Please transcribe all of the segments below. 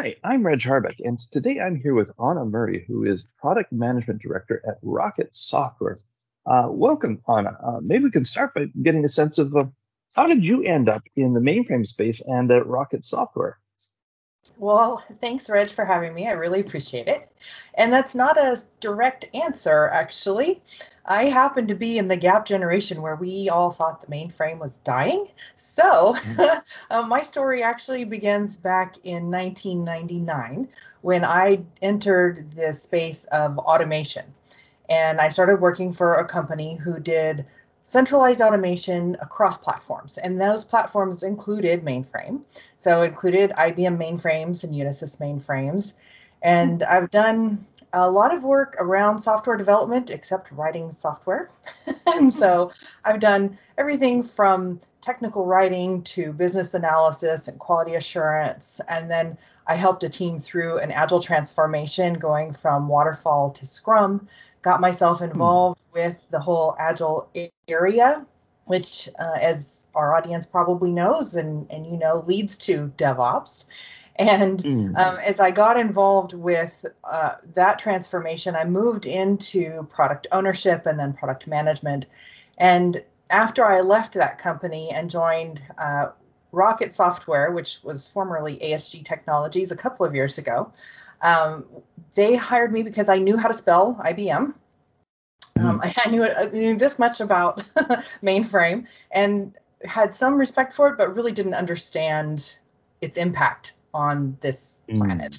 Hi, I'm Reg Harbeck, and today I'm here with Anna Murray, who is Product Management Director at Rocket Software. Uh, welcome, Anna. Uh, maybe we can start by getting a sense of uh, how did you end up in the mainframe space and at Rocket Software? Well, thanks, Reg, for having me. I really appreciate it. And that's not a direct answer, actually. I happen to be in the gap generation where we all thought the mainframe was dying. So mm-hmm. uh, my story actually begins back in 1999 when I entered the space of automation. And I started working for a company who did centralized automation across platforms. And those platforms included mainframe. So included IBM mainframes and Unisys mainframes. And I've done a lot of work around software development, except writing software. and so I've done everything from technical writing to business analysis and quality assurance. And then I helped a team through an agile transformation going from waterfall to scrum, got myself hmm. involved with the whole agile area, which, uh, as our audience probably knows and, and you know, leads to DevOps. And mm. um, as I got involved with uh, that transformation, I moved into product ownership and then product management. And after I left that company and joined uh, Rocket Software, which was formerly ASG Technologies a couple of years ago, um, they hired me because I knew how to spell IBM. Um, I, I, knew, I knew this much about mainframe and had some respect for it, but really didn't understand its impact on this mm. planet.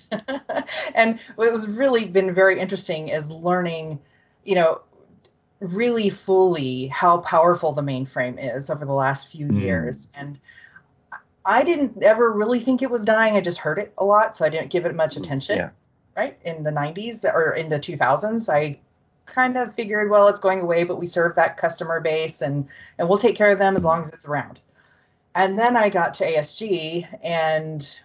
and what was really been very interesting is learning, you know, really fully how powerful the mainframe is over the last few mm. years. And I didn't ever really think it was dying. I just heard it a lot, so I didn't give it much mm, attention. Yeah. Right in the 90s or in the 2000s, I kind of figured, well, it's going away, but we serve that customer base, and and we'll take care of them as long as it's around. And then I got to ASG and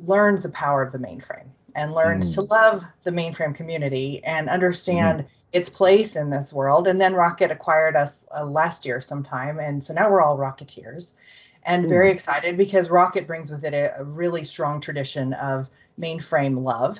learned the power of the mainframe and learned mm. to love the mainframe community and understand mm. its place in this world. And then Rocket acquired us uh, last year sometime, and so now we're all Rocketeers, and mm. very excited because Rocket brings with it a, a really strong tradition of mainframe love.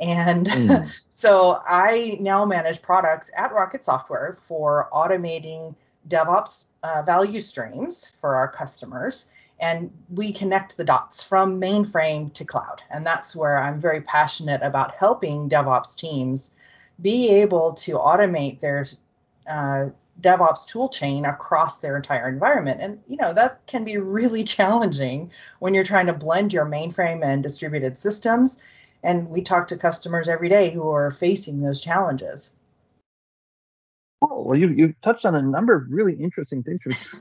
And mm. so I now manage products at Rocket Software for automating DevOps uh, value streams for our customers and we connect the dots from mainframe to cloud. And that's where I'm very passionate about helping DevOps teams be able to automate their uh, DevOps tool chain across their entire environment. And you know that can be really challenging when you're trying to blend your mainframe and distributed systems. And we talk to customers every day who are facing those challenges. Oh, well, you, you touched on a number of really interesting things.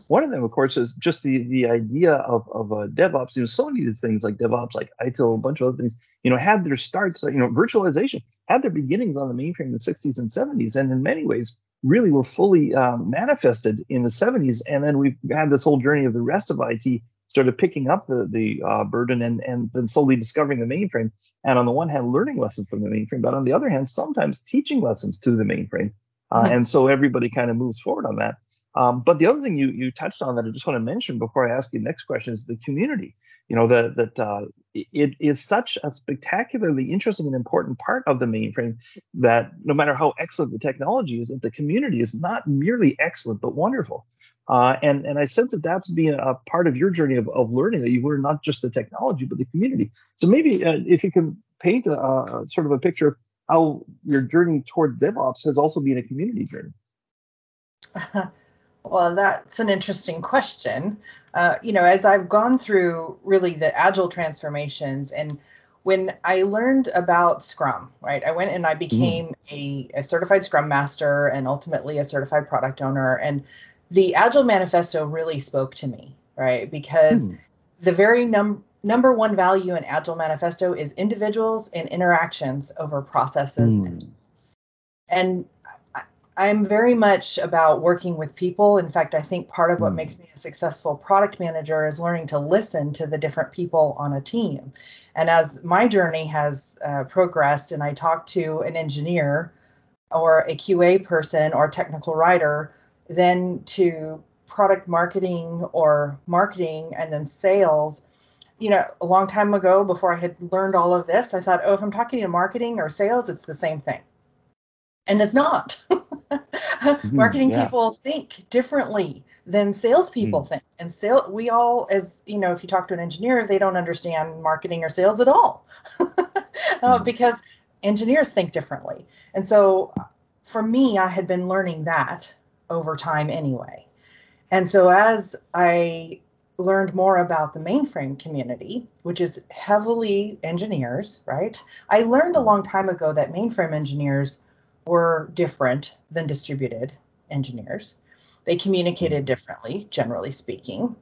One of them, of course, is just the, the idea of, of uh, DevOps. You know, so many of these things like DevOps, like ITIL, a bunch of other things, you know, had their starts, you know, virtualization had their beginnings on the mainframe in the 60s and 70s. And in many ways, really were fully um, manifested in the 70s. And then we've had this whole journey of the rest of IT sort of picking up the, the uh, burden and, and then slowly discovering the mainframe. And on the one hand, learning lessons from the mainframe, but on the other hand, sometimes teaching lessons to the mainframe. Uh, mm-hmm. And so everybody kind of moves forward on that. Um, but the other thing you you touched on that I just want to mention before I ask you the next question is the community. You know that that uh, it is such a spectacularly interesting and important part of the mainframe that no matter how excellent the technology is, that the community is not merely excellent but wonderful. Uh, and and I sense that that's being a part of your journey of, of learning that you learn not just the technology but the community. So maybe uh, if you can paint a, a, sort of a picture of how your journey toward DevOps has also been a community journey. Well, that's an interesting question. Uh, you know, as I've gone through really the agile transformations and when I learned about Scrum, right, I went and I became mm. a, a, certified Scrum Master and ultimately a certified product owner. And the Agile Manifesto really spoke to me, right, because mm. the very num- number one value in Agile Manifesto is individuals and interactions over processes. Mm. And I'm very much about working with people. In fact, I think part of what mm. makes me a successful product manager is learning to listen to the different people on a team. And as my journey has uh, progressed, and I talk to an engineer or a QA person or technical writer, then to product marketing or marketing and then sales you know, a long time ago, before I had learned all of this, I thought, oh, if I'm talking to marketing or sales, it's the same thing. And it's not. mm-hmm, marketing yeah. people think differently than salespeople mm. think. And sale, we all, as you know, if you talk to an engineer, they don't understand marketing or sales at all, uh, mm. because engineers think differently. And so, for me, I had been learning that over time anyway. And so, as I learned more about the mainframe community, which is heavily engineers, right? I learned a long time ago that mainframe engineers were different than distributed engineers. They communicated differently, generally speaking.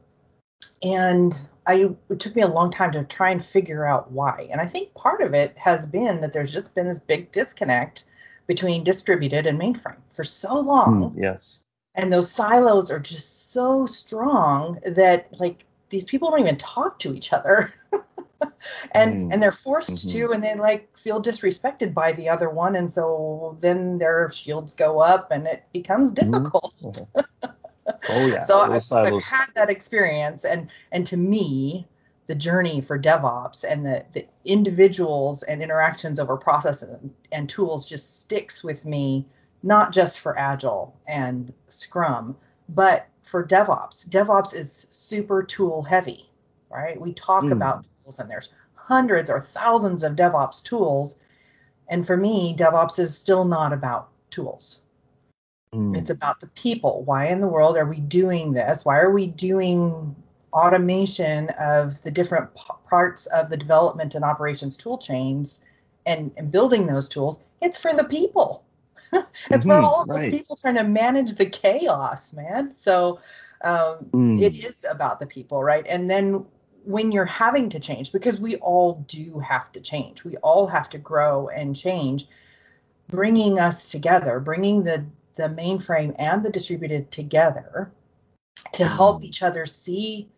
And I it took me a long time to try and figure out why. And I think part of it has been that there's just been this big disconnect between distributed and mainframe for so long. Mm, yes. And those silos are just so strong that like these people don't even talk to each other. and mm. and they're forced mm-hmm. to and they like feel disrespected by the other one and so then their shields go up and it becomes mm-hmm. difficult mm-hmm. oh yeah so I've, I've, had that experience and and to me the journey for devops and the the individuals and interactions over processes and, tools just sticks with me not just for agile and scrum but for devops devops is super tool heavy right we talk mm. about tools and there's hundreds or thousands of DevOps tools. And for me, DevOps is still not about tools. Mm. It's about the people. Why in the world are we doing this? Why are we doing automation of the different p- parts of the development and operations tool chains and, and building those tools? It's for the people. it's mm-hmm, for all of those people trying to manage the chaos, man. So um, mm. it is about the people, right? And then when you're having to change, because we all do have to change, we all have to grow and change, bringing us together, bringing the, the mainframe and the distributed together to help each other see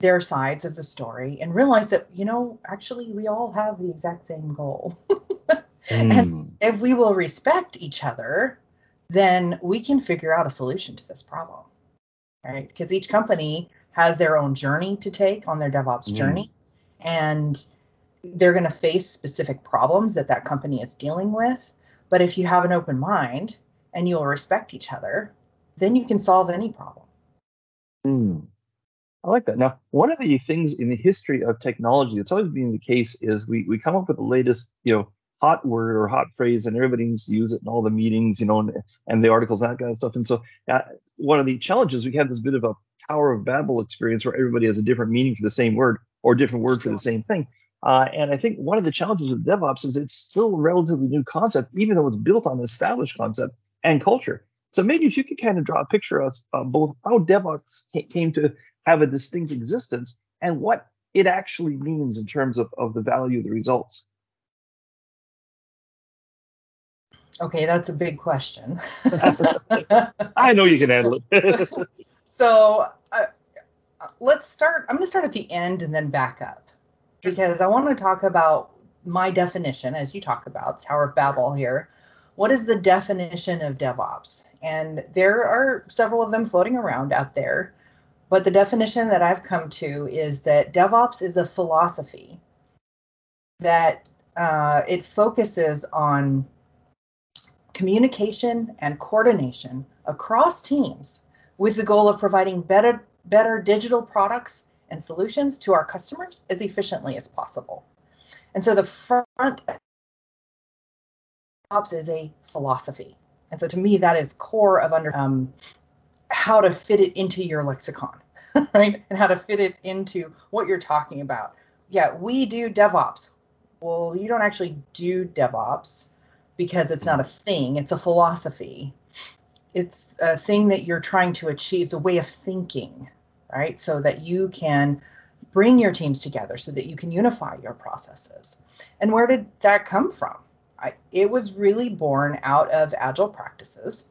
their sides of the story and realize that, you know, actually we all have the exact same goal. mm. And if we will respect each other, then we can figure out a solution to this problem. Right? Because each company has their own journey to take on their DevOps mm. journey, and they're going to face specific problems that that company is dealing with. But if you have an open mind and you'll respect each other, then you can solve any problem. Mm. I like that. Now, one of the things in the history of technology that's always been the case is we, we come up with the latest, you know, hot word or hot phrase, and everybody needs to use it in all the meetings, you know, and, and the articles, that kind of stuff. And so, uh, one of the challenges we have this bit of a Tower of Babel experience where everybody has a different meaning for the same word or different word for the same thing. Uh, and I think one of the challenges with DevOps is it's still a relatively new concept, even though it's built on established concept and culture. So maybe if you could kind of draw a picture of uh, both how DevOps came to have a distinct existence and what it actually means in terms of, of the value of the results. Okay, that's a big question. I know you can handle it. so uh, let's start. I'm going to start at the end and then back up because I want to talk about my definition, as you talk about Tower of Babel here. What is the definition of DevOps? And there are several of them floating around out there. But the definition that I've come to is that DevOps is a philosophy that uh, it focuses on communication and coordination across teams with the goal of providing better better digital products and solutions to our customers as efficiently as possible. And so the front ops is a philosophy. And so to me, that is core of under um, how to fit it into your lexicon, right? And how to fit it into what you're talking about. Yeah, we do DevOps. Well, you don't actually do DevOps because it's not a thing, it's a philosophy. It's a thing that you're trying to achieve, it's a way of thinking, right? So that you can bring your teams together so that you can unify your processes. And where did that come from? I, it was really born out of agile practices,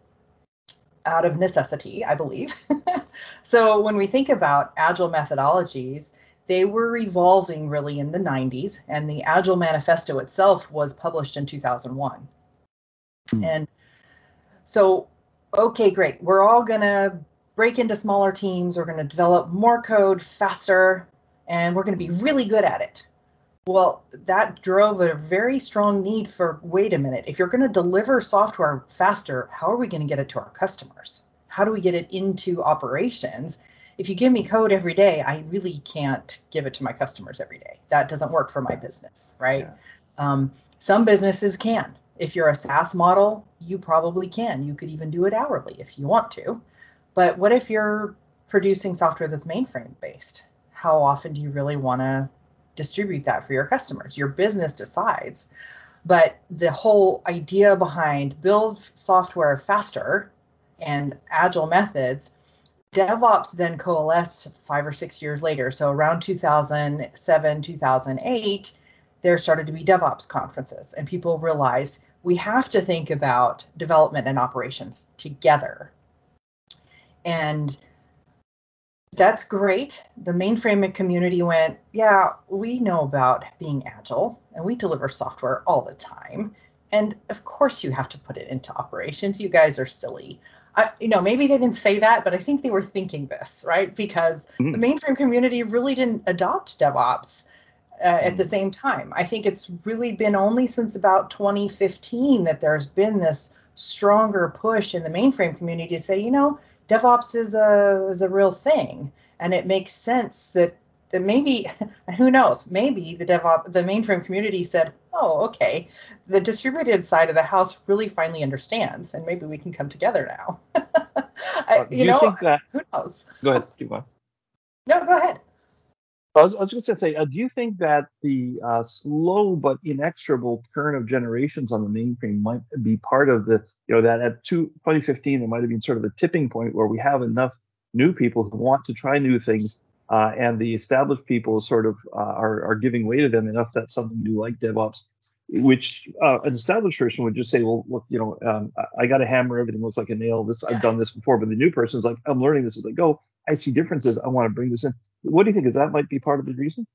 out of necessity, I believe. so when we think about agile methodologies, they were evolving really in the 90s, and the Agile Manifesto itself was published in 2001. Mm. And so, okay, great. We're all going to break into smaller teams. We're going to develop more code faster. and we're going to be really good at it. Well, that drove a very strong need for wait a minute, if you're going to deliver software faster, how are we going to get it to our customers? How do we get it into operations? If you give me code every day, I really can't give it to my customers every day. That doesn't work for my business, right? Yeah. Um, some businesses can. If you're a SaaS model, you probably can. You could even do it hourly if you want to. But what if you're producing software that's mainframe based? How often do you really want to distribute that for your customers. Your business decides. But the whole idea behind build software faster and agile methods, DevOps then coalesced five or six years later. So around 2007, 2008, there started to be DevOps conferences, and people realized we have to think about development and operations together. And that's great. The mainframe community went, yeah, we know about being agile and we deliver software all the time. And of course, you have to put it into operations. You guys are silly. I, you know, maybe they didn't say that, but I think they were thinking this, right? Because mm-hmm. the mainframe community really didn't adopt DevOps uh, mm-hmm. at the mm-hmm. same time. I think it's really been only since about 2015 that there's been this stronger push in the mainframe community to say, you know, DevOps is a is a real thing, and it makes sense that that maybe who knows maybe the DevOps the mainframe community said, oh okay, the distributed side of the house really finally understands, and maybe we can come together now. I, uh, you, you, know, that, who knows? Go ahead, going. No, go ahead. I was, I was just going to say, uh, do you think that the uh, slow but inexorable turn of generations on the mainframe might be part of the, you know, that at two, 2015 there might have been sort of a tipping point where we have enough new people who want to try new things, uh, and the established people sort of uh, are are giving way to them enough that something new like DevOps, which uh, an established person would just say, well, look, you know, um, I, I got a hammer, everything looks like a nail. This I've done this before, but the new person is like, I'm learning this as I go. I see differences. I want to bring this in. What do you think? Is that might be part of the reason?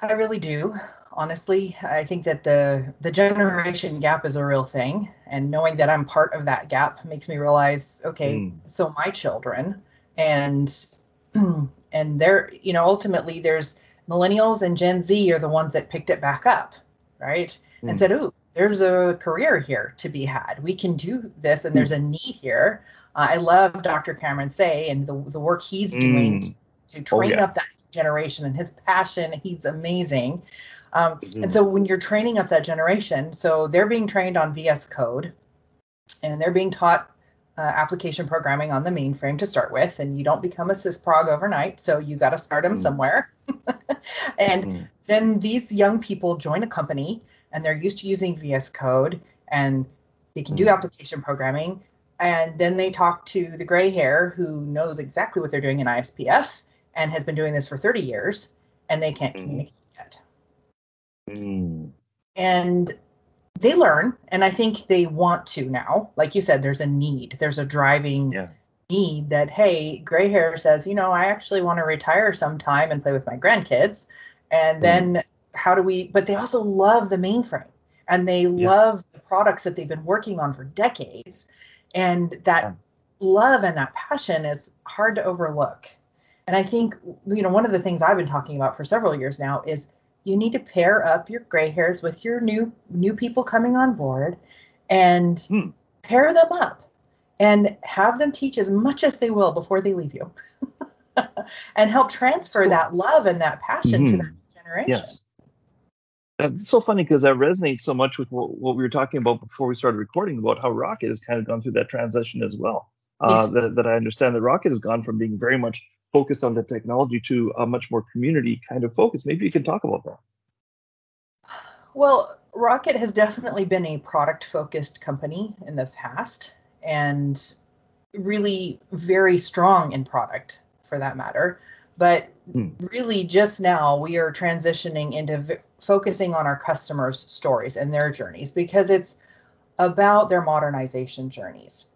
I really do. Honestly, I think that the the generation gap is a real thing, and knowing that I'm part of that gap makes me realize, okay, mm. so my children and and they're you know ultimately there's millennials and Gen Z are the ones that picked it back up, right? Mm. And said, "Ooh, there's a career here to be had. We can do this, and mm. there's a need here." Uh, I love Dr. Cameron Seay and the, the work he's doing mm. to, to, oh, train oh, yeah. up that generation and his passion. He's amazing. Um, mm-hmm. And so when you're training up that generation, so they're being trained on VS Code and they're being taught uh, application programming on the mainframe to start with, and you don't become a sysprog overnight, so you got to start them mm. somewhere. and mm. then these young people join a company and they're used to using VS Code and they can do mm. application programming and then they talk to the gray hair who knows exactly what they're doing in ISPF and has been doing this for 30 years, and they can't mm. communicate yet. Mm. And they learn, and I think they want to now. Like you said, there's a need, there's a driving yeah. need that, hey, gray hair says, you know, I actually want to retire sometime and play with my grandkids. And mm. then how do we, but they also love the mainframe and they yeah. love the products that they've been working on for decades and that yeah. love and that passion is hard to overlook. And I think, you know, one of the things I've been talking about for several years now is you need to pair up your gray hairs with your new new people coming on board and hmm. pair them up and have them teach as much as they will before they leave you. and help transfer cool. that love and that passion mm-hmm. to that generation. Yes. It's so funny because that resonates so much with what, what, we were talking about before we started recording about how Rocket has kind of gone through that transition as well. Uh, yeah. that, that I understand that Rocket has gone from being very much focused on the technology to a much more community kind of focus. Maybe you can talk about that. Well, Rocket has definitely been a product focused company in the past and really very strong in product for that matter. But hmm. really, just now we are transitioning into v- focusing on our customers' stories and their journeys because it's about their modernization journeys.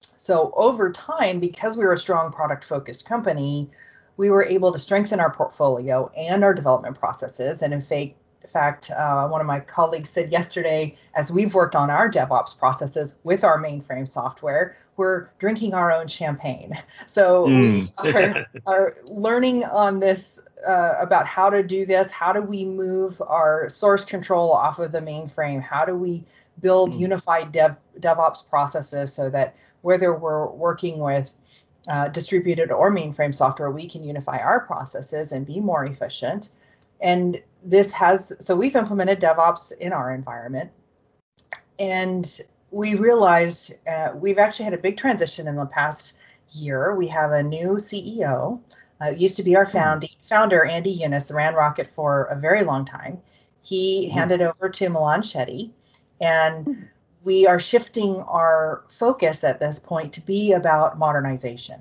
So over time, because we were a strong product focused company, we were able to strengthen our portfolio and our development processes. And in fact, fact, uh, one of my colleagues said yesterday, as we've worked on our DevOps processes with our mainframe software, we're drinking our own champagne. So mm. we are, are learning on this uh, about how to do this. How do we move our source control off of the mainframe? How do we build mm-hmm. unified dev, DevOps processes so that whether we're working with uh, distributed or mainframe software, we can unify our processes and be more efficient. And this has, so we've implemented DevOps in our environment. And we realized uh, we've actually had a big transition in the past year. We have a new CEO. Uh, used to be our found, founder, Andy Youniss, ran Rocket for a very long time. He mm-hmm. handed over to Milan Shetty. And hmm we are shifting our focus at this point to be about modernization.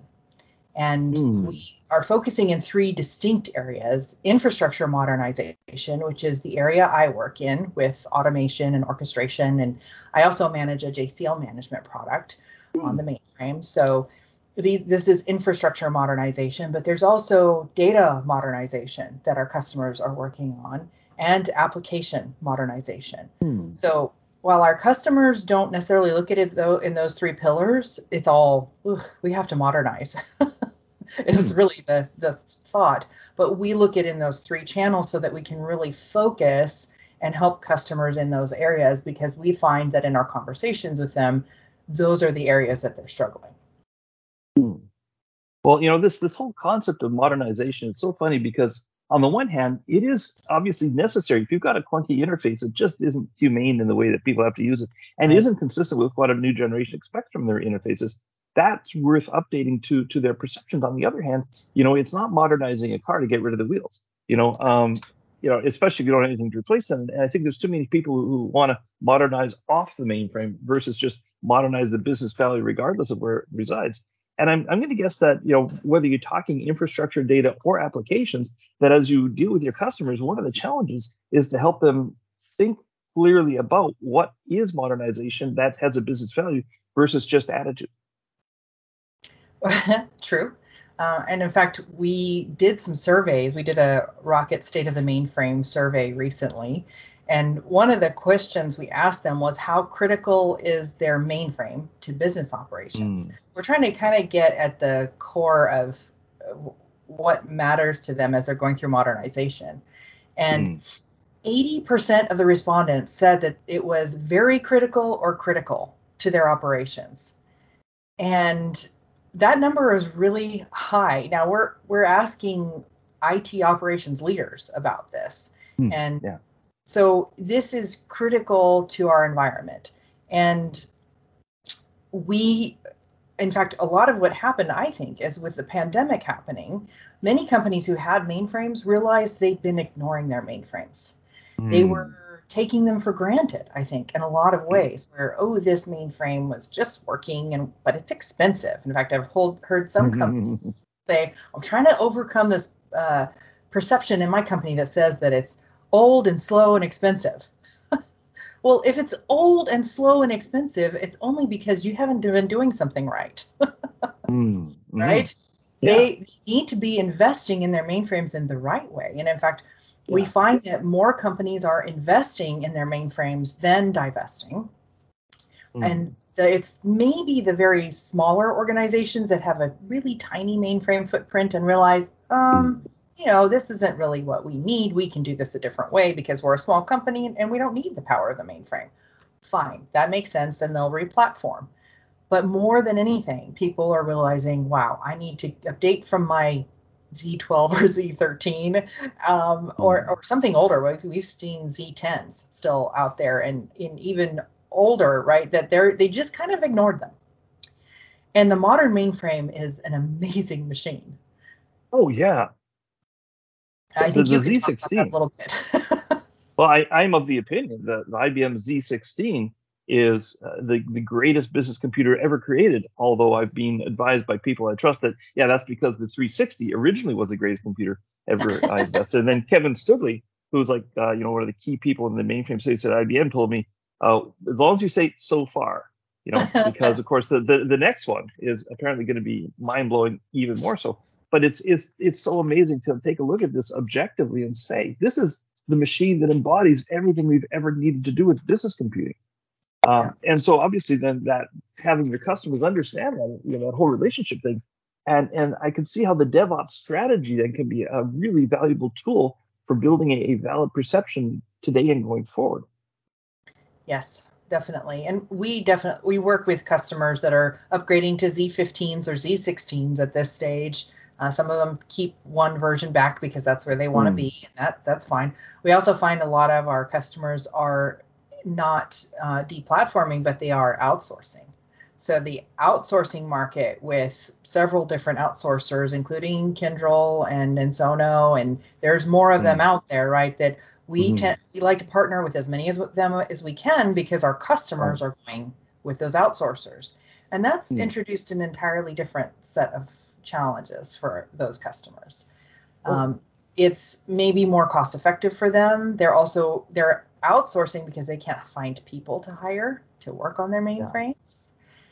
And mm. we are focusing in three distinct areas infrastructure modernization, which is the area I work in with automation and orchestration. And I also manage a JCL management product mm. on the mainframe. So these, this is infrastructure modernization, but there's also data modernization that our customers are working on and application modernization. Mm. So while our customers don't necessarily look at it though in those three pillars, it's all we have to modernize. is hmm. really the the thought. But we look at in those three channels so that we can really focus and help customers in those areas because we find that in our conversations with them, those are the areas that they're struggling. Hmm. Well, you know, this this whole concept of modernization is so funny because on the one hand, it is obviously necessary. If you've got a clunky interface, it just isn't humane in the way that people have to use it and right. isn't consistent with what a new generation expects from their interfaces. That's worth updating to to their perceptions. On the other hand, you know, it's not modernizing a car to get rid of the wheels. You know, um, you know, especially if you don't have anything to replace them. And I think there's too many people who want to modernize off the mainframe versus just modernize the business value regardless of where it resides. And I'm, I'm going to guess that, you know, whether you're talking infrastructure data or applications, that as you deal with your customers, one of the challenges is to help them think clearly about what is modernization that has a business value versus just attitude. True. Uh, and in fact, we did some surveys. We did a Rocket State of the Mainframe survey recently, and one of the questions we asked them was how critical is their mainframe to business operations? Mm. We're trying to kind of get at the core of what matters to them as they're going through modernization. And mm. 80% of the respondents said that it was very critical or critical to their operations. And that number is really high. Now we're we're asking IT operations leaders about this. Mm. And yeah so this is critical to our environment. And we, in fact, a lot of what happened, I think, is with the pandemic happening, many companies who had mainframes realized they'd been ignoring their mainframes. Mm. They hmm. were taking them for granted, I think, in a lot of ways, where, oh, this mainframe was just working, and but it's expensive. In fact, I've hold, heard some companies say, I'm trying to overcome this uh, perception in my company that says that it's old and slow and expensive. well, if it's old and slow and expensive, it's only because you haven't been doing something right. mm, right? Yeah. They need to be investing in their mainframes in the right way. And in fact, yeah. we find that more companies are investing in their mainframes than divesting. Mm. And the, it's maybe the very smaller organizations that have a really tiny mainframe footprint and realize, um, you know, this isn't really what we need. We can do this a different way because we're a small company and we don't need the power of the mainframe. Fine, that makes sense, and they'll replatform. But more than anything, people are realizing, wow, I need to update from my Z12 or Z13 um, or, mm-hmm. or something older. We've seen Z10s still out there and in even older, right? That they're they just kind of ignored them. And the modern mainframe is an amazing machine. Oh yeah, I think the, the Z16 a little bit. well, I, I'm of the opinion that the IBM Z16 is uh, the the greatest business computer ever created. Although I've been advised by people I trust that yeah, that's because the 360 originally was the greatest computer ever I invested. And then Kevin Stoodley, who's like uh, you know one of the key people in the mainframe space at IBM, told me uh, as long as you say so far, you know, because of course the, the the next one is apparently going to be mind blowing even more so but it's it's it's so amazing to take a look at this objectively and say this is the machine that embodies everything we've ever needed to do with business computing. Um, and so obviously then that having your customers understand that you know that whole relationship thing And and I can see how the DevOps strategy then can be a really valuable tool for building a, a valid perception today and going forward. Yes, definitely. And we definitely we work with customers that are upgrading to Z15s or Z16s at this stage. Uh, some of them keep one version back because that's where they want to mm. be, and that that's fine. We also find a lot of our customers are not uh, deplatforming, but they are outsourcing. So the outsourcing market with several different outsourcers, including Kyndryl and Ensono, and there's more of mm. them out there, right? That we mm-hmm. tend we like to partner with as many of them as we can because our customers are going with those outsourcers, and that's mm. introduced an entirely different set of challenges for those customers. Um, it's maybe more cost effective for them. They're also they're outsourcing because they can't find people to hire to work on their mainframes.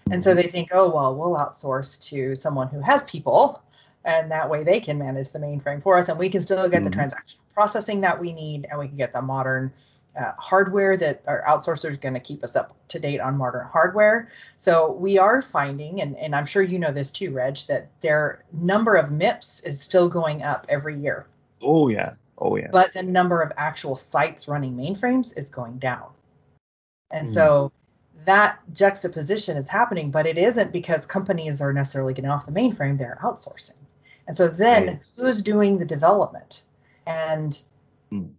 Yeah. And so they think, oh well, we'll outsource to someone who has people, and that way they can manage the mainframe for us, and we can still get mm-hmm. the transaction processing that we need, and we can get the modern uh, hardware that our outsourcer is going to keep us up to date on modern hardware. So we are finding, and, and I'm sure you know this too, Reg, that their number of MIPS is still going up every year. Oh yeah, oh yeah. But the number of actual sites running mainframes is going down, and mm. so that juxtaposition is happening, but it isn't because companies are necessarily getting off the mainframe; they're outsourcing. And so then, right. who's doing the development? And mm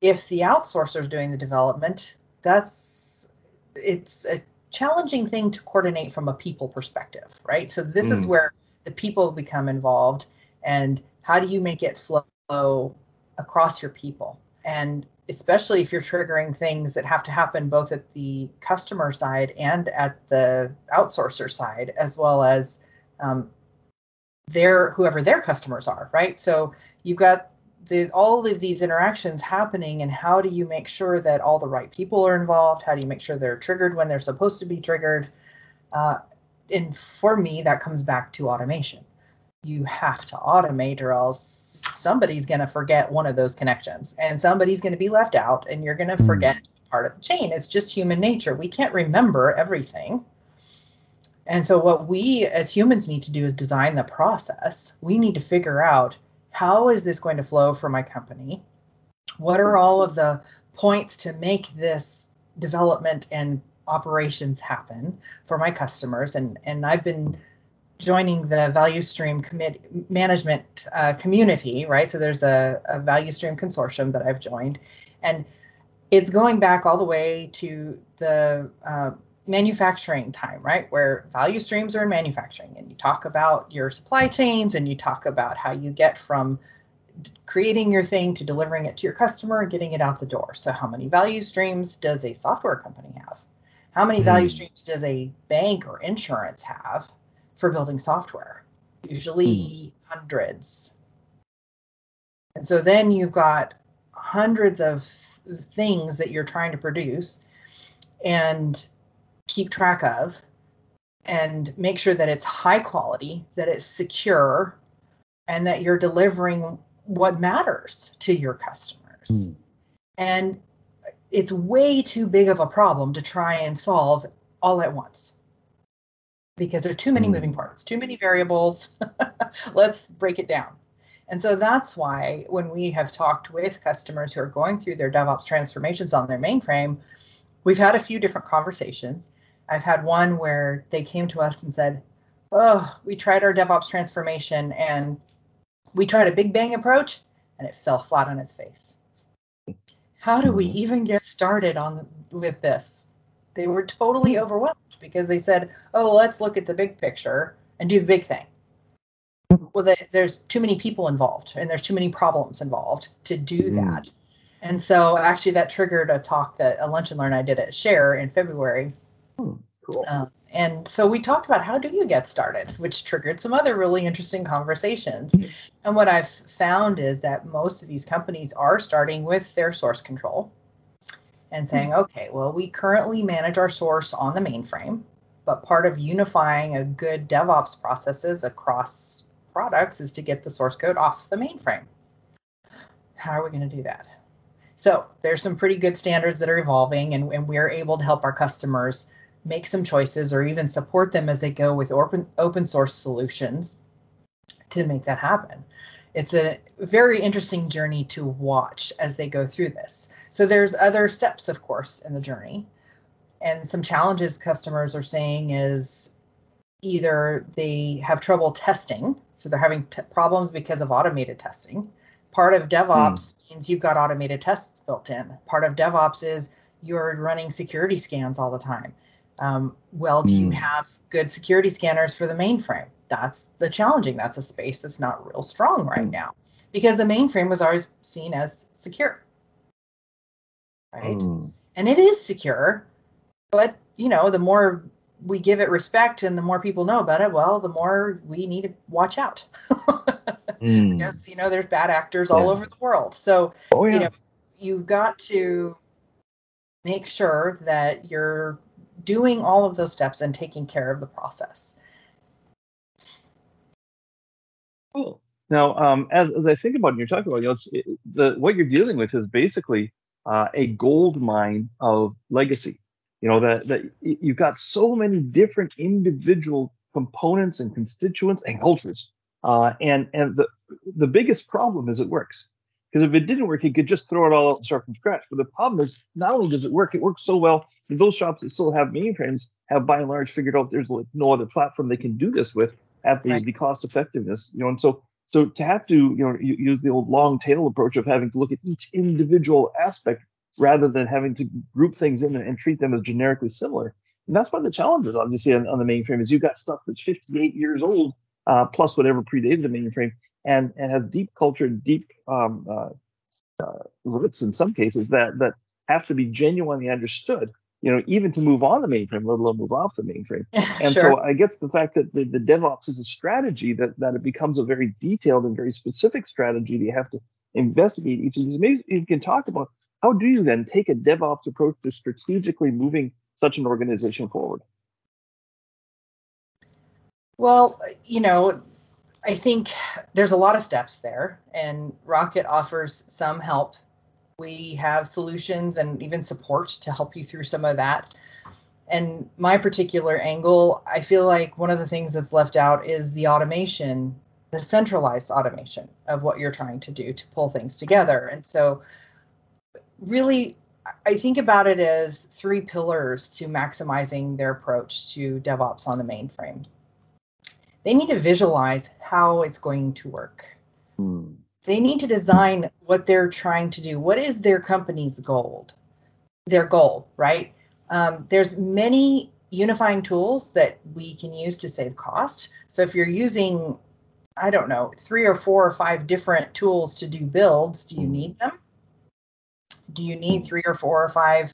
if the outsourcer is doing the development, that's it's a challenging thing to coordinate from a people perspective, right? So this mm. is where the people become involved and how do you make it flow across your people? And especially if you're triggering things that have to happen both at the customer side and at the outsourcer side, as well as um, their whoever their customers are, right? So you've got the, all of these interactions happening and how do you make sure that all the right people are involved how do you make sure they're triggered when they're supposed to be triggered uh, and for me that comes back to automation you have to automate or else somebody's going to forget one of those connections and somebody's going to be left out and you're going to hmm. forget mm. part of the chain it's just human nature we can't remember everything and so what we as humans need to do is design the process we need to figure out how is this going to flow for my company? What are all of the points to make this development and operations happen for my customers? And and I've been joining the value stream commit management uh, community, right? So there's a, a value stream consortium that I've joined, and it's going back all the way to the uh, manufacturing time, right? Where value streams are in manufacturing, and you talk about your supply chains and you talk about how you get from creating your thing to delivering it to your customer and getting it out the door. So, how many value streams does a software company have? How many mm. value streams does a bank or insurance have for building software? Usually mm. hundreds. And so then you've got hundreds of things that you're trying to produce. And keep track of and make sure that it's high quality, that it's secure, and that you're delivering what matters to your customers. Mm. And it's way too big of a problem to try and solve all at once because there are too many mm. moving parts, too many variables. Let's break it down. And so that's why when we have talked with customers who are going through their DevOps transformations on their mainframe, we've had a few different conversations I've had one where they came to us and said, "Oh, we tried our DevOps transformation and we tried a big bang approach and it fell flat on its face. How do we hmm. even get started on with this?" They were totally overwhelmed because they said, "Oh, let's look at the big picture and do the big thing." Well, the, there's too many people involved and there's too many problems involved to do mm. that. And so actually that triggered a talk that a lunch and learn I did at Share in February Hmm, cool. Um, and so we talked about how do you get started, which triggered some other really interesting conversations. Mm-hmm. And what I've found is that most of these companies are starting with their source control and saying, okay, well, we currently manage our source on the mainframe, but part of unifying a good DevOps processes across products is to get the source code off the mainframe. How are we going to do that? So there's some pretty good standards that are evolving, and, and we're able to help our customers make some choices or even support them as they go with open open source solutions to make that happen. It's a very interesting journey to watch as they go through this. So there's other steps, of course, in the journey. And some challenges customers are saying is either they have trouble testing, so they're having t- problems because of automated testing. Part of DevOps mm. means you've got automated tests built in. Part of DevOps is you're running security scans all the time. Um, well, do mm. you hmm. have good security scanners for the mainframe? That's the challenging. That's a space that's not real strong right mm. now because the mainframe was always seen as secure, right? Hmm. And it is secure, but you know, the more we give it respect and the more people know about it, well, the more we need to watch out. mm. Because, you know, there's bad actors yeah. all over the world. So, oh, yeah. you know, you've got to make sure that you're doing all of those steps and taking care of the process. Cool. Now, um, as, as I think about it, you're talking about, you know, it's, it, the, what you're dealing with is basically uh, a gold mine of legacy you know that that you've got so many different individual components and constituents and cultures uh, and and the the biggest problem is it works because if it didn't work you could just throw it all out and start from scratch but the problem is not only does it work it works so well that those shops that still have mainframes have by and large figured out there's like no other platform they can do this with at the, right. the cost effectiveness you know and so so to have to you know use the old long tail approach of having to look at each individual aspect rather than having to group things in and, and treat them as generically similar. And that's one of the challenges, obviously, on, on the mainframe is you've got stuff that's 58 years old, uh, plus whatever predated the mainframe, and and has deep culture, deep um, uh, uh, roots in some cases that that have to be genuinely understood. You know, even to move on the mainframe, let alone move off the mainframe. And sure. so I guess the fact that the, the DevOps is a strategy that that it becomes a very detailed and very specific strategy that you have to investigate each of these. Maybe you can talk about how do you then take a DevOps approach to strategically moving such an organization forward? Well, you know, I think there's a lot of steps there, and Rocket offers some help. We have solutions and even support to help you through some of that. And my particular angle, I feel like one of the things that's left out is the automation, the centralized automation of what you're trying to do to pull things together. And so really I think about it as three pillars to maximizing their approach to DevOps on the mainframe. They need to visualize how it's going to work. Hmm. They need to design what they're trying to do. What is their company's goal? Their goal, right? Um, there's many unifying tools that we can use to save cost. So if you're using, I don't know, three or four or five different tools to do builds, do you hmm. need them? do you need three or four or five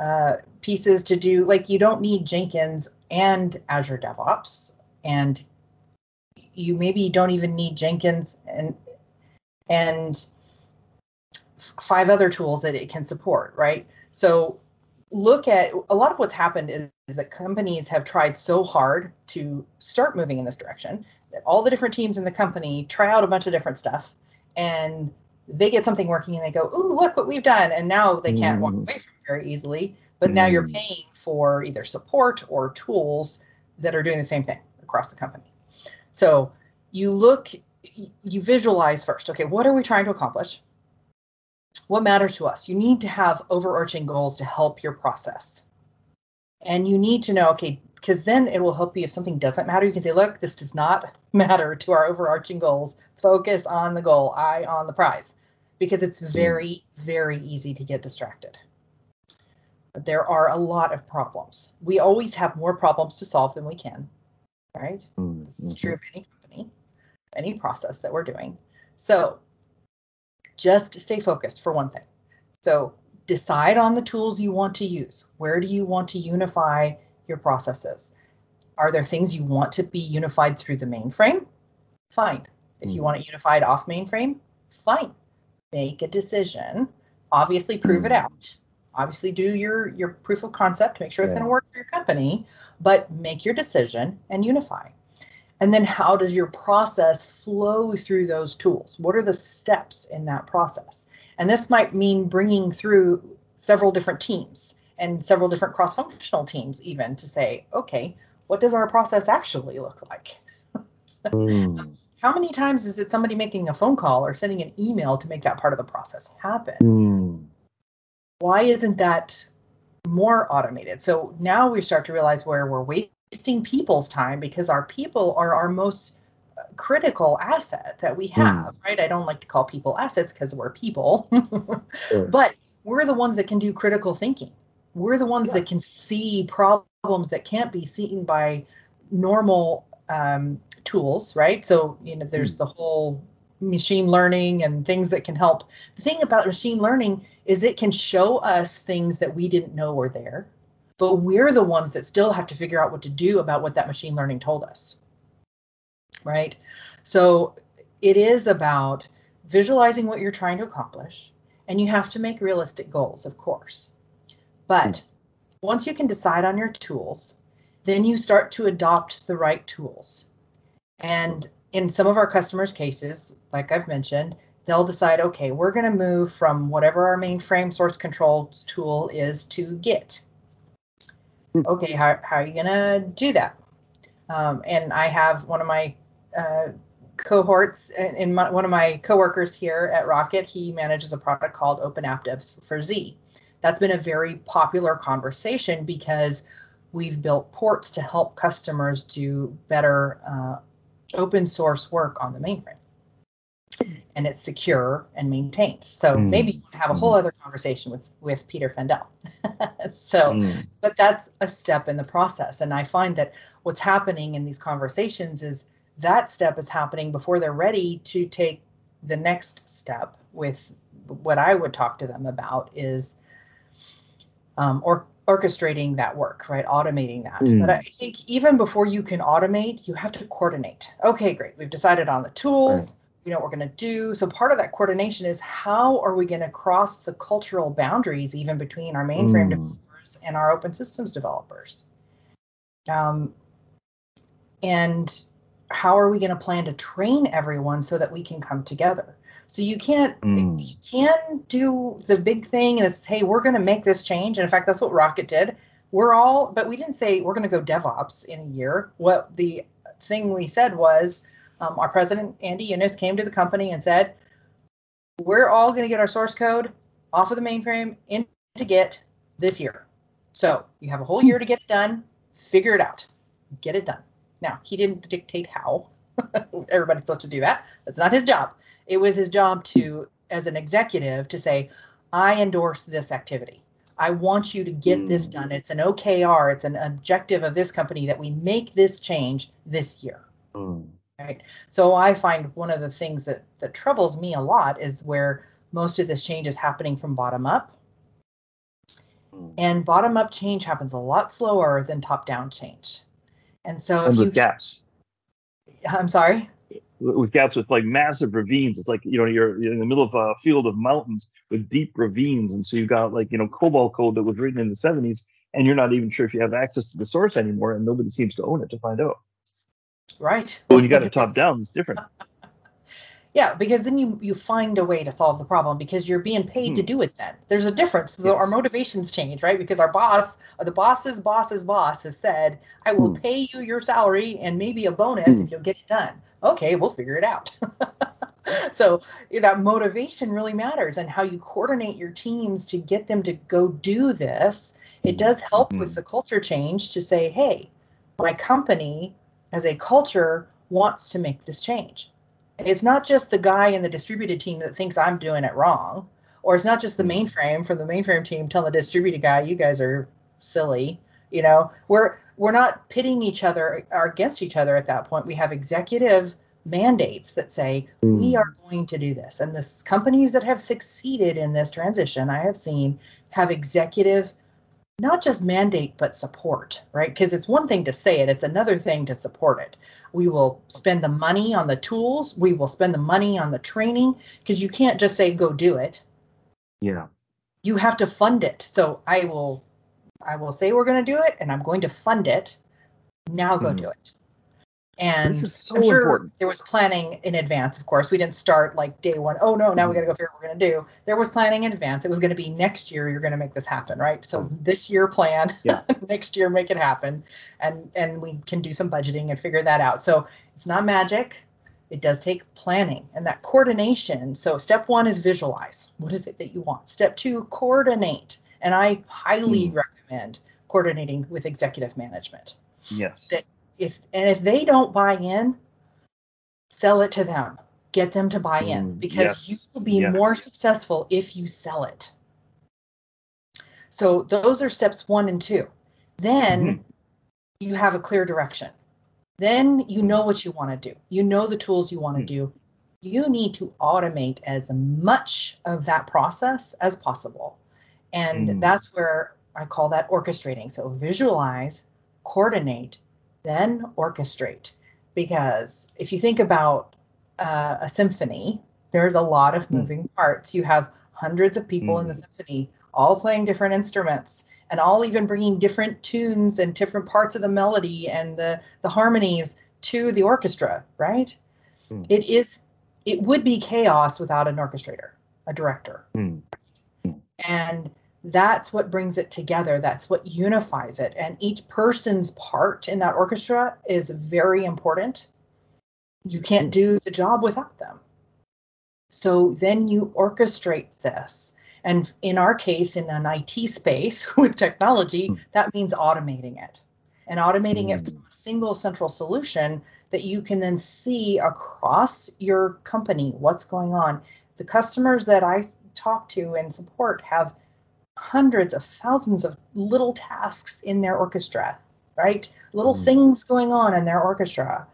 uh, pieces to do? Like you don't need Jenkins and Azure DevOps, and you maybe don't even need Jenkins and and five other tools that it can support, right? So look at a lot of what's happened is, is, that companies have tried so hard to start moving in this direction that all the different teams in the company try out a bunch of different stuff and they get something working and they go, "Ooh, look what we've done," and now they can't mm. walk away from it very easily. But mm. now you're paying for either support or tools that are doing the same thing across the company. So you look, you visualize first. Okay, what are we trying to accomplish? What matters to us? You need to have overarching goals to help your process, and you need to know, okay, because then it will help you if something doesn't matter. You can say, look, this does not matter to our overarching goals. Focus on the goal, eye on the prize because it's hmm. very, very easy to get distracted. There are a lot of problems. We always have more problems to solve than we can, right? Mm-hmm. This is true of any company, any process that we're doing. So just stay focused for one thing. So decide on the tools you want to use. Where do you want to unify your processes? Are there things you want to be unified through the mainframe? Fine. If you hmm. want it unified off mainframe, fine make a decision. Obviously, prove mm. it hmm. out. Obviously, do your your proof of concept. To make sure it's going to work for your company, but make your decision and unify. And then, how does your process flow through those tools? What are the steps in that process? And this might mean bringing through several different teams and several different cross functional teams, even to say, okay, what does our process actually look like? mm. How many times is it somebody making a phone call or sending an email to make that part of the process happen? Mm. Why isn't that more automated? So now we start to realize where we're wasting people's time because our people are our most critical asset that we have, mm. right? I don't like to call people assets because we're people, sure. but we're the ones that can do critical thinking. We're the ones yeah. that can see problems that can't be seen by normal um, tools, right? So, you know, there's mm. the whole machine learning and things that can help. The thing about machine learning is it can show us things that we didn't know were there, but we're the ones that still have to figure out what to do about what that machine learning told us right? So it is about visualizing what you're trying to accomplish, and you have to make realistic goals, of course. But hmm. once you can decide on your tools, then you start to adopt the right tools. And in some of our customers' cases, like I've mentioned, they'll decide, okay, we're going to move from whatever our mainframe source control tool is to Git. Hmm. Okay, how, how are you going to do that? Um, and I have one of my uh, cohorts and my, one of my coworkers here at Rocket, he manages a product called Open App Devs for Z. That's been a very popular conversation because we've built ports to help customers do better uh, open source work on the mainframe. And it's secure and maintained. So mm. maybe you have a whole mm. other conversation with with Peter Fandel. so, mm. but that's a step in the process. And I find that what's happening in these conversations is that step is happening before they're ready to take the next step with what I would talk to them about is um, or orchestrating that work, right? Automating that. Mm. But I think even before you can automate, you have to coordinate. Okay, great. We've decided on the tools. Right. We know what we're going to do. So part of that coordination is how are we going to cross the cultural boundaries even between our mainframe mm. developers and our open systems developers? Um, and how are we going to plan to train everyone so that we can come together? So you can't mm. you can do the big thing is hey we're going to make this change and in fact that's what Rocket did. We're all but we didn't say we're going to go DevOps in a year. What the thing we said was um, our president Andy Youniss came to the company and said we're all going to get our source code off of the mainframe into Git this year. So you have a whole year to get it done. Figure it out. Get it done. Now, he didn't dictate how. Everybody's supposed to do that. That's not his job. It was his job to, as an executive, to say, I endorse this activity. I want you to get mm. this done. It's an OKR, it's an objective of this company that we make this change this year. Mm. Right. So I find one of the things that, that troubles me a lot is where most of this change is happening from bottom up. Mm. And bottom up change happens a lot slower than top down change. And so and with you, gaps. I'm sorry. With gaps with like massive ravines, it's like you know you're, you're in the middle of a field of mountains with deep ravines, and so you've got like you know COBOL code that was written in the 70s, and you're not even sure if you have access to the source anymore, and nobody seems to own it to find out. Right. when you got it top down, it's different. Yeah, because then you you find a way to solve the problem because you're being paid hmm. to do it. Then there's a difference. Yes. Our motivations change, right? Because our boss, or the boss's boss's boss, has said, "I will hmm. pay you your salary and maybe a bonus hmm. if you'll get it done." Okay, we'll figure it out. so that motivation really matters, and how you coordinate your teams to get them to go do this. It does help with the culture change to say, "Hey, my company as a culture wants to make this change." It's not just the guy in the distributed team that thinks I'm doing it wrong, or it's not just the mm-hmm. mainframe from the mainframe team telling the distributed guy, you guys are silly. You know, we're we're not pitting each other or against each other at that point. We have executive mandates that say mm. we are going to do this, and the companies that have succeeded in this transition, I have seen, have executive not just mandate but support right? Because it's one thing to say it it's another thing to support it. We will spend the money on the tools we will spend the money on the training because you can't just say go do it. Yeah. You have to fund it. So i will i will say we're going to do it and i'm going to fund it. Now go mm. do it and this is so I'm sure important. there was planning in advance, of course. We didn't start like day one. Oh no, now we got to go figure what we're going to do. There was planning in advance. It was going to be next year. You're going to make this happen, right? So this year plan, yeah. next year make it happen, and and we can do some budgeting and figure that out. So it's not magic. it does take planning and that coordination. So, step one is visualize. What is it that you want? Step two, coordinate. And I highly mm. recommend coordinating with executive management. Yes. That if and if they don't buy in, sell it to them. Get them to buy in mm, because yes. you will be yes. more successful if you sell it. So those are steps one and two. Then mm-hmm. you have a clear direction. Then you know what you want to do. You know the tools you want to mm. do. You need to automate as much of that process as possible. And mm. that's where I call that orchestrating. So visualize, coordinate, then orchestrate. Because if you think about uh, a symphony, there's a lot of hmm. moving mm. parts. You have hundreds of people mm. in the hmm. symphony, all playing different instruments and all even bringing different tunes and different parts of the melody and the, the harmonies to the orchestra, right? Mm. It is it would be chaos without an orchestrator, a director. Mm. And that's what brings it together. That's what unifies it. And each person's part in that orchestra is very important. You can't do the job without them. So then you orchestrate this. And in our case, in an IT space with technology, mm. that means automating it and automating it from a single central solution that you can then see across your company what's going on. The customers that I talk to and support have hundreds of thousands of little tasks in their orchestra, right? Little mm. things going on in their orchestra.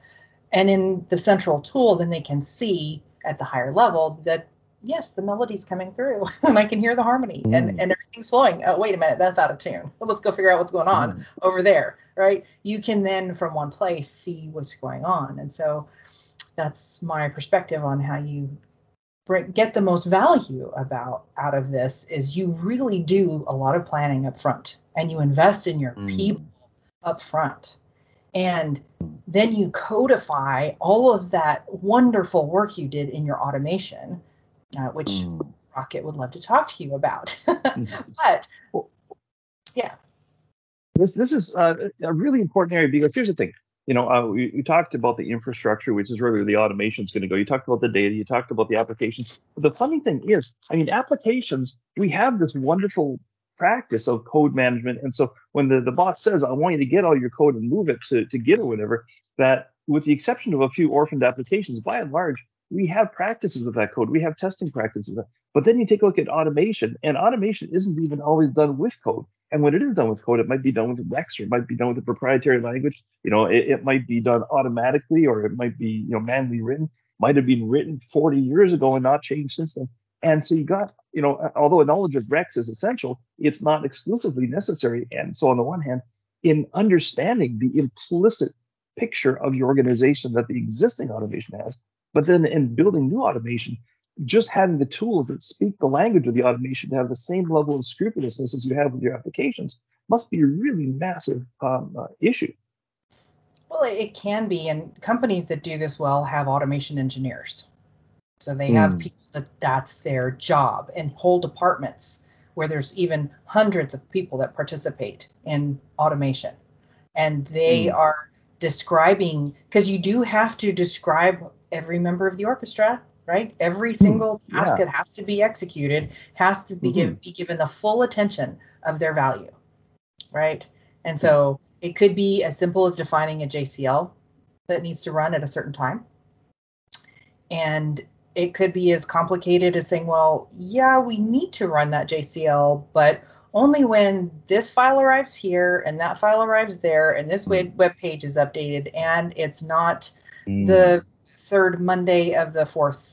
And in the central tool, then they can see at the higher level that yes, the melody's coming through and I can hear the harmony mm. and, and everything's flowing. Oh, wait a minute, that's out of tune. Well, let's go figure out what's going on mm. over there, right? You can then from one place see what's going on. And so that's my perspective on how you get the most value about out of this is you really do a lot of planning up front and you invest in your mm. people up front and then you codify all of that wonderful work you did in your automation uh, which mm. rocket would love to talk to you about mm-hmm. but yeah this this is uh, a really important area because here's the thing you know, uh, we, we, talked about the infrastructure, which is where the automation is going to go. You talked about the data, you talked about the applications. But the funny thing is, I mean, applications, we have this wonderful practice of code management. And so when the, the bot says, I want you to get all your code and move it to, to Git or whatever, that with the exception of a few orphaned applications, by and large, we have practices with that code. We have testing practices. But then you take a look at automation, and automation isn't even always done with code. And when it is done with code, it might be done with REXX or it might be done with a proprietary language. You know, it, it might be done automatically or it might be, you know, manually written, might have been written 40 years ago and not changed since then. And so you got, you know, although a knowledge of REXX is essential, it's not exclusively necessary. And so on the one hand, in understanding the implicit picture of your organization that the existing automation has, but then in building new automation, just having the tools that speak the language of the automation to have the same level of scrupulousness as you have with your applications must be a really massive um, uh, issue. Well, it can be, and companies that do this well have automation engineers. So they have mm. people that that's their job, and whole departments where there's even hundreds of people that participate in automation, and they mm. are describing because you do have to describe every member of the orchestra right? Every hmm, single task yeah. that has to be executed has to be, mm-hmm. give, be given the full attention of their value, right? And so it could be as simple as defining a JCL that needs to run at a certain time. And it could be as complicated as saying, well, yeah, we need to run that JCL, but only when this file arrives here and that file arrives there and this web, web page is updated and it's not mm. the third Monday of the fourth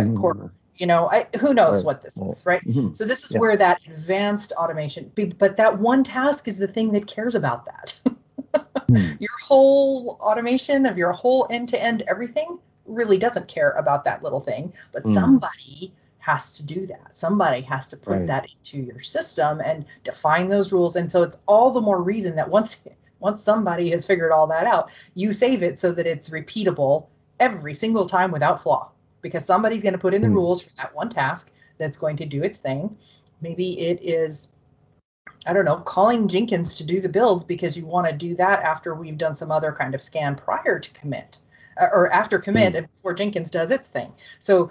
mm-hmm. You know, I, who knows right. what this is, right? Mm-hmm. So this is yeah. where that advanced automation, but that one task is the thing that cares about that. mm. Your whole automation of your whole end-to-end everything really doesn't care about that little thing, but mm. somebody has to do that. Somebody has to put right. that into your system and define those rules. And so it's all the more reason that once once somebody has figured all that out, you save it so that it's repeatable every single time without flaw because somebody's going to put in the mm. rules for that one task that's going to do its thing. Maybe it is, I don't know, calling Jenkins to do the build because you want to do that after we've done some other kind of scan prior to commit. uh, or after commit mm. before Jenkins does its thing. So,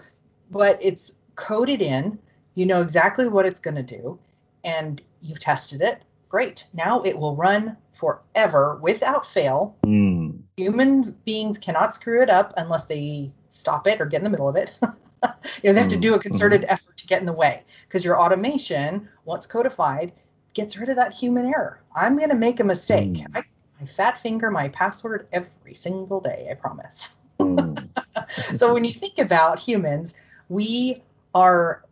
but it's coded in. You know exactly what it's going to do, and you've tested it. Great. Now it will run forever without fail. Mm. Human beings cannot screw it up unless they stop it or get in the middle of it. you know, they have to do a concerted mm. effort to get in the way because your automation, once codified, gets rid of that human error. I'm going to make a mistake. Mm. I, I fat finger my password every single day, I promise. Mm. so when you think about humans, we are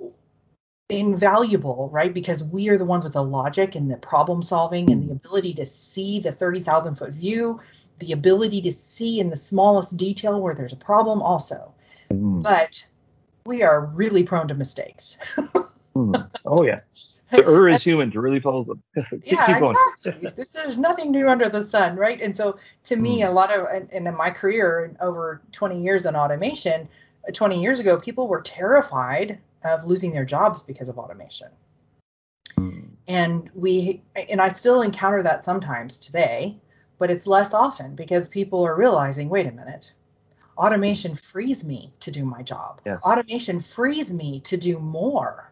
invaluable, right? Because we are the ones with the logic and the problem solving and the ability to see the 30,000 foot view, the ability to see in the smallest detail where there's a problem also. Mm. But we are really prone to mistakes. mm. Oh, yeah. The er is human to really follow them. yeah, exactly. this is nothing new under the sun, right? And so, to me, mm. a lot of, and in my career, over 20 years in automation, 20 years ago, people were terrified of losing their jobs because of automation. Mm. And we, and I still encounter that sometimes today, but it's less often because people are realizing, wait a minute, automation frees me to do my job. Yes. Automation frees me to do more.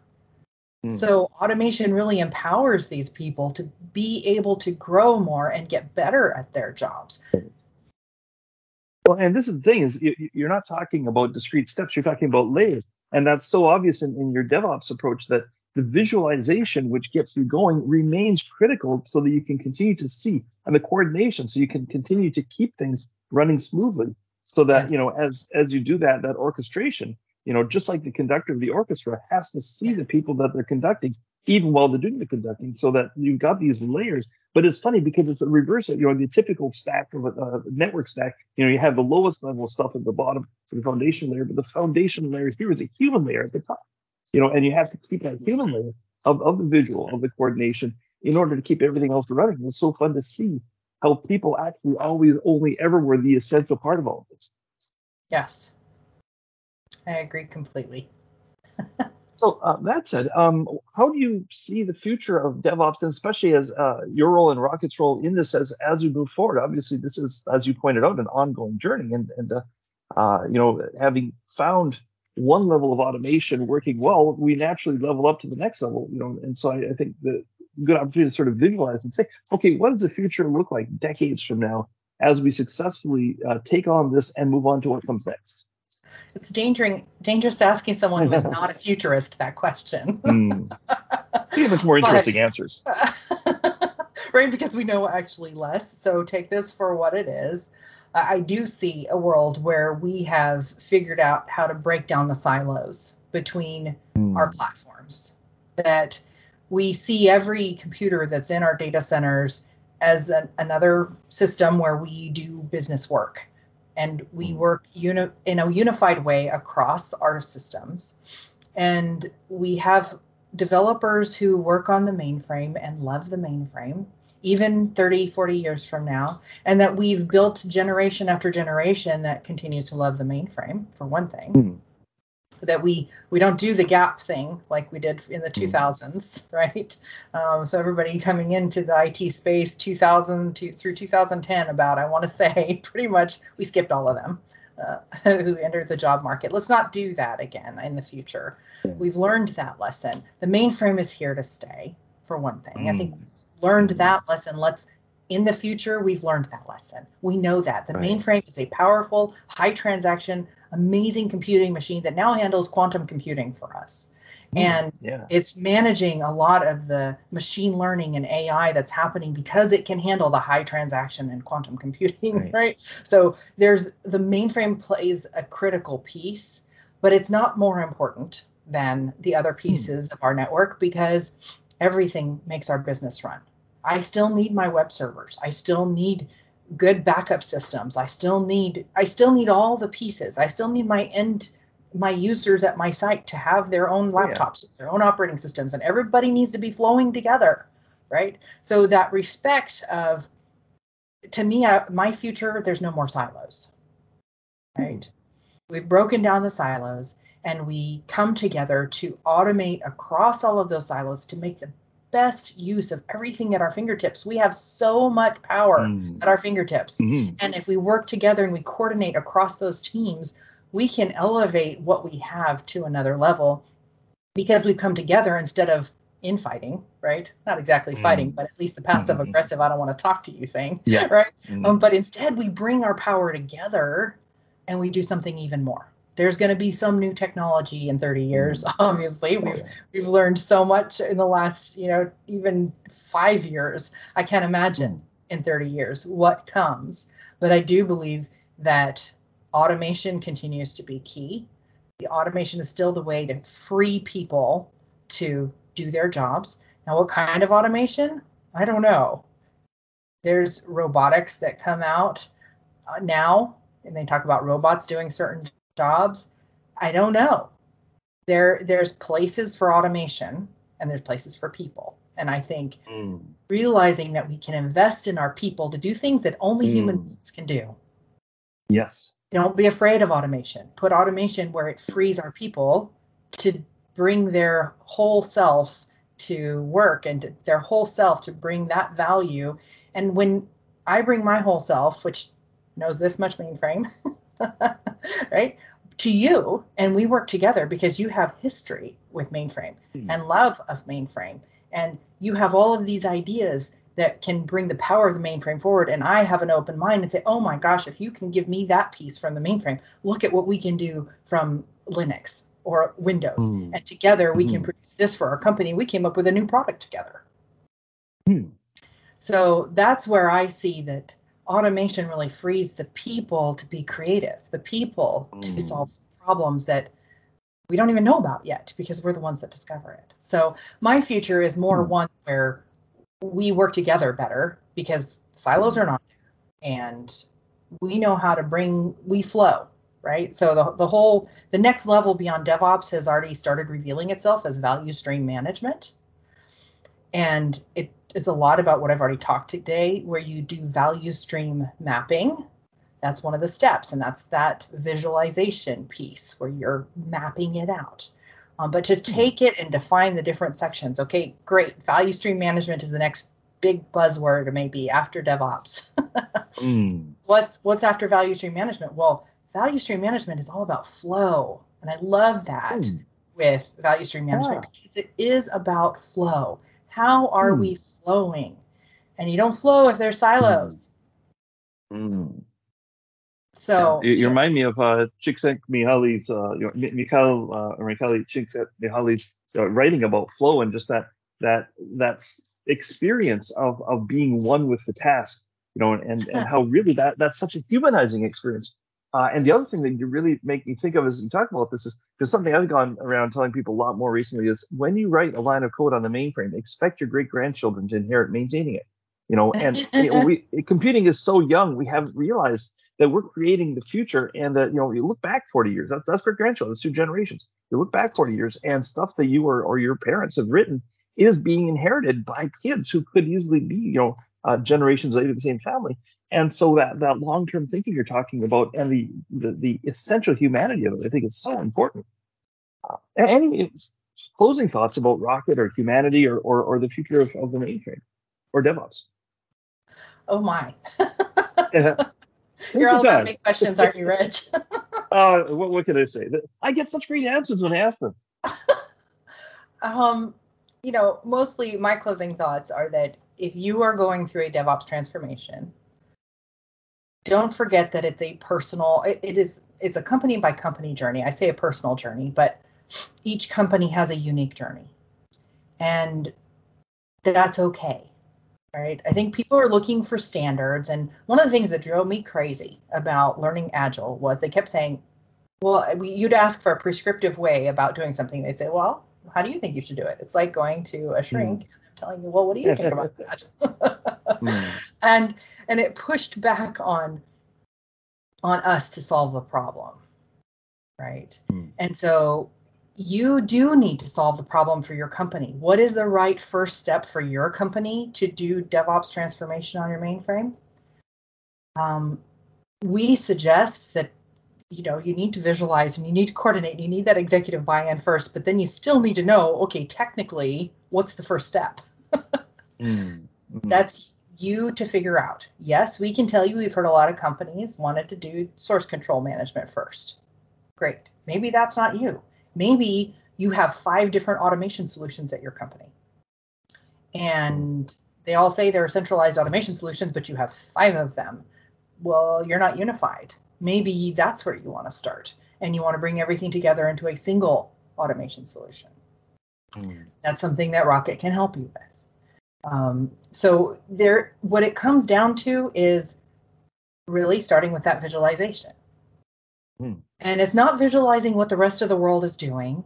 Mm. So automation really empowers these people to be able to grow more and get better at their jobs. Well, and this is the thing is you're not talking about discrete steps, you're talking about layers. And that's so obvious in, in your DevOps approach that the visualization which gets you going remains critical so that you can continue to see and the coordination so you can continue to keep things running smoothly so that you know as as you do that that orchestration you know just like the conductor of the orchestra has to see the people that they're conducting even while they're doing the conducting so that you've got these layers but it's funny because it's a reverse. Of you know, the typical stack of a, network stack. You know, you have the lowest level stuff at the bottom for the foundation layer, but the foundation layer here is a human layer at the top. You know, and you have to keep that mm-hmm. human layer of, of the visual of the coordination in order to keep everything else running. It's so fun to see how people actually always only ever were the essential part of all of this. Yes, I agree completely. So uh, that said, um, how do you see the future of DevOps, and especially as uh, your role and Rocket's role in this as as we move forward? Obviously, this is, as you pointed out, an ongoing journey, and and uh, uh you know, having found one level of automation working well, we naturally level up to the next level. You know, and so I, I think the good opportunity to sort of visualize and say, okay, what does the future look like decades from now as we successfully uh, take on this and move on to what comes next? It's dangerous dangerous asking someone who is not a futurist that question. mm. You have much more interesting but, answers. right, because we know actually less. So take this for what it is. I do see a world where we have figured out how to break down the silos between mm. our platforms. That we see every computer that's in our data centers as an, another system where we do business work and we mm. work uni- in a unified way across our systems. And we have developers who work on the mainframe and love the mainframe, even 30, 40 years from now, and that we've built generation after generation that continues to love the mainframe, for one thing. Mm that we we don't do the gap thing like we did in the 2000s mm. right? Um, so everybody coming into the it space 2000 to, through 2010 about i want to say pretty much we skipped all of them uh, who entered the job market. Let's not do that again in the future. We've learned that lesson. The mainframe is here to stay for one thing. Mm. i think mm. learned that lesson. Let's in the future, we've learned that lesson. We know that the right. mainframe is a powerful, high transaction, amazing computing machine that now handles quantum computing for us. Mm, and yeah. it's managing a lot of the machine learning and AI that's happening because it can handle the high transaction and quantum computing, right? right? So there's the mainframe plays a critical piece, but it's not more important than the other hmm. pieces mm. of our network because everything makes our business run. I still need my web servers. I still need good backup systems. I still need I still need all the pieces. I still need my end my users at my site to have their own laptops, yeah. their own operating systems, and everybody needs to be flowing together, right? So that respect of, to me, uh, my future, there's no more silos, right? Mm-hmm. We've broken down the silos, and we come together to automate across all of those silos to make the best use of everything at our fingertips. We have so much power mm. at our fingertips. Mm-hmm. And if we work together and we coordinate across those teams, we can elevate what we have to another level because we've come together instead of infighting, right? Not exactly mm. fighting, but at least the passive mm-hmm. aggressive, I don't want to talk to you thing, yeah. right? Mm. Um, but instead, we bring our power together and we do something even more there's going to be some new technology in 30 years mm. obviously oh, we've we've learned so much in the last you know even 5 years. I can't imagine in 30 years what comes but i do believe that automation continues to be key. The automation is still the way to free people to do their jobs. Now what kind of automation? I don't know. There's robotics that come out uh, now and they talk about robots doing certain jobs? I don't know. There there's places for automation and there's places for people. And I think mm. realizing that we can invest in our people to do things that only mm. human beings can do. Yes. Don't be afraid of automation. Put automation where it frees our people to bring their whole self to work and to, their whole self to bring that value. And when I bring my whole self, which knows this much mainframe, right? To you, and we work together because you have history with mainframe mm. and love of mainframe, and you have all of these ideas that can bring the power of the mainframe forward. And I have an open mind and say, oh my gosh, if you can give me that piece from the mainframe, look at what we can do from Linux or Windows. Mm. And together we mm. can hmm. produce this for our company. We came up with a new product together. Mm. So that's where I see that automation really frees the people to be creative, the people mm. to solve problems that we don't even know about yet because we're the ones that discover it. So my future is more mm. one where we work together better because silos are not there and we know how to bring we flow right so the, the whole the next level beyond devops has already started revealing itself as value stream management and it it's a lot about what I've already talked today, where you do value stream mapping. That's one of the steps, and that's that visualization piece where you're mapping it out. Um, but to hmm. take it and define the different sections, okay, great. Value stream management is the next big buzzword, maybe after DevOps. mm. What's what's after value stream management? Well, value stream management is all about flow, and I love that mm. with value stream management yeah. because it is about flow. How are mm. we flowing. And you don't flow if there's silos. Mm. So yeah, you, you yeah. remind me of uh, Csikszentmihalyi's, uh, you know, Mikhail uh, Mikhail Csikszentmihalyi's uh, writing about flow and just that that that's experience of of being one with the task, you know, and and how really that that's such a humanizing experience. Uh, and the other thing that you really make me think of as you talk about this is because something I've gone around telling people a lot more recently is when you write a line of code on the mainframe, expect your great grandchildren to inherit maintaining it. You know, and you know, we, computing is so young, we haven't realized that we're creating the future and that, you know, you look back 40 years, that's, that's great grandchildren, that's two generations. You look back 40 years and stuff that you or, or your parents have written is being inherited by kids who could easily be, you know, uh, generations later the same family and so that that long-term thinking you're talking about and the the, the essential humanity of it i think is so important. Uh, any closing thoughts about rocket or humanity or or, or the future of, of the mainframe or devops? Oh my. You're all about big questions aren't you Reg? Uh, what, what can i say? I get such great answers when i ask them. Um you know mostly my closing thoughts are that if you are going through a devops transformation don't forget that it's a personal it, it is it's a company by company journey. I say a personal journey but each company has a unique journey. And that's okay right? I think people are looking for standards. And one of the things that drove me crazy about learning agile was they kept saying well you'd ask for a prescriptive way about doing something. They'd say well how do you think you should do it? It's like going to a shrink mm. Telling you well what do you think about that? Mm. and and it pushed back on on us to solve the problem right? Mm. and so you do need to solve the problem for your company. What is the right first step for your company to do devops transformation on your mainframe? Um, we suggest that you know you need to visualize and you need to coordinate and you need that executive buy-in first but then you still need to know okay technically what's the first step mm. That's you to figure out. Yes, we can tell you we've heard a lot of companies wanted to do source control management first. Great. Maybe that's not you. Maybe you have five different automation solutions at your company. And they all say they're centralized automation solutions, but you have five of them. Well, you're not unified. Maybe that's where you want to start and you want to bring everything together into a single automation solution. Mm. That's something that Rocket can help you with. Um, so there, what it comes down to is really starting with that visualization. Mm. And it's not visualizing what the rest of the world is doing.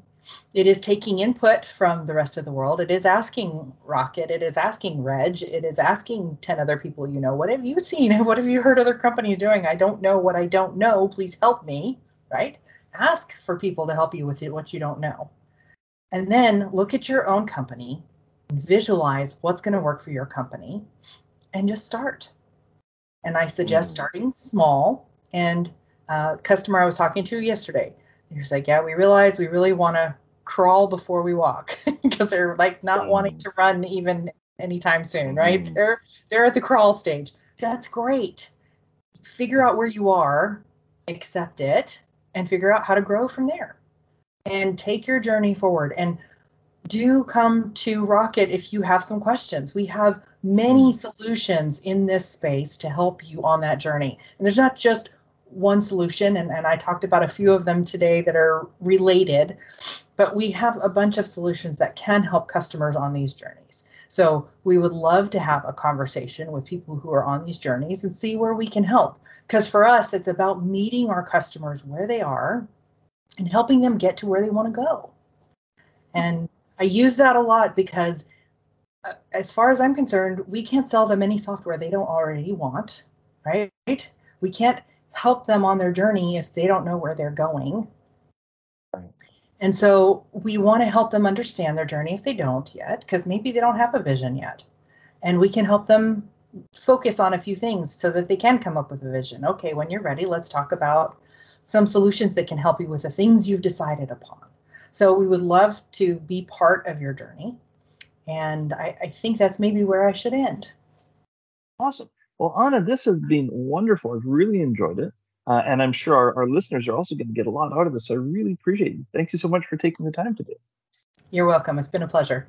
It is taking input from the rest of the world. It is asking Rocket. It is asking Reg. It is asking 10 other people you know, what have you seen? What have you heard other companies doing? I don't know what I don't know. Please help me, right? Ask for people to help you with it, what you don't know. And then look at your own company visualize what's going to work for your company and just start. And I suggest mm. starting small. And uh, customer I was talking to yesterday, he was like, "Yeah, we realize we really want to crawl before we walk because they're like not mm. wanting to run even anytime soon, right? Mm. They're they're at the crawl stage. That's great. Figure out where you are, accept it, and figure out how to grow from there. And take your journey forward. And do come to Rocket if you have some questions. We have many mm. solutions in this space to help you on that journey. And there's not just one solution, and, and I talked about a few of them today that are related, but we have a bunch of solutions that can help customers on these journeys. So we would love to have a conversation with people who are on these journeys and see where we can help. Because for us, it's about meeting our customers where they are and helping them get to where they want to go. And I use that a lot because, uh, as far as I'm concerned, we can't sell them any software they don't already want, right? We can't help them on their journey if they don't know where they're going. And so we want to help them understand their journey if they don't yet, because maybe they don't have a vision yet. And we can help them focus on a few things so that they can come up with a vision. Okay, when you're ready, let's talk about some solutions that can help you with the things you've decided upon. So we would love to be part of your journey. And I, I think that's maybe where I should end. Awesome. Well, Anna, this has been wonderful. I've really enjoyed it. Uh, and I'm sure our, our listeners are also going to get a lot out of this. So I really appreciate it. Thank you so much for taking the time today. You're welcome. It's been a pleasure.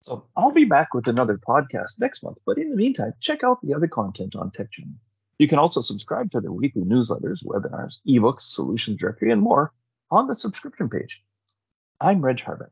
So I'll be back with another podcast next month. But in the meantime, check out the other content on TechChannel. You can also subscribe to their weekly newsletters, webinars, ebooks, solutions directory, and more on the subscription page. I'm Reg Harbeck.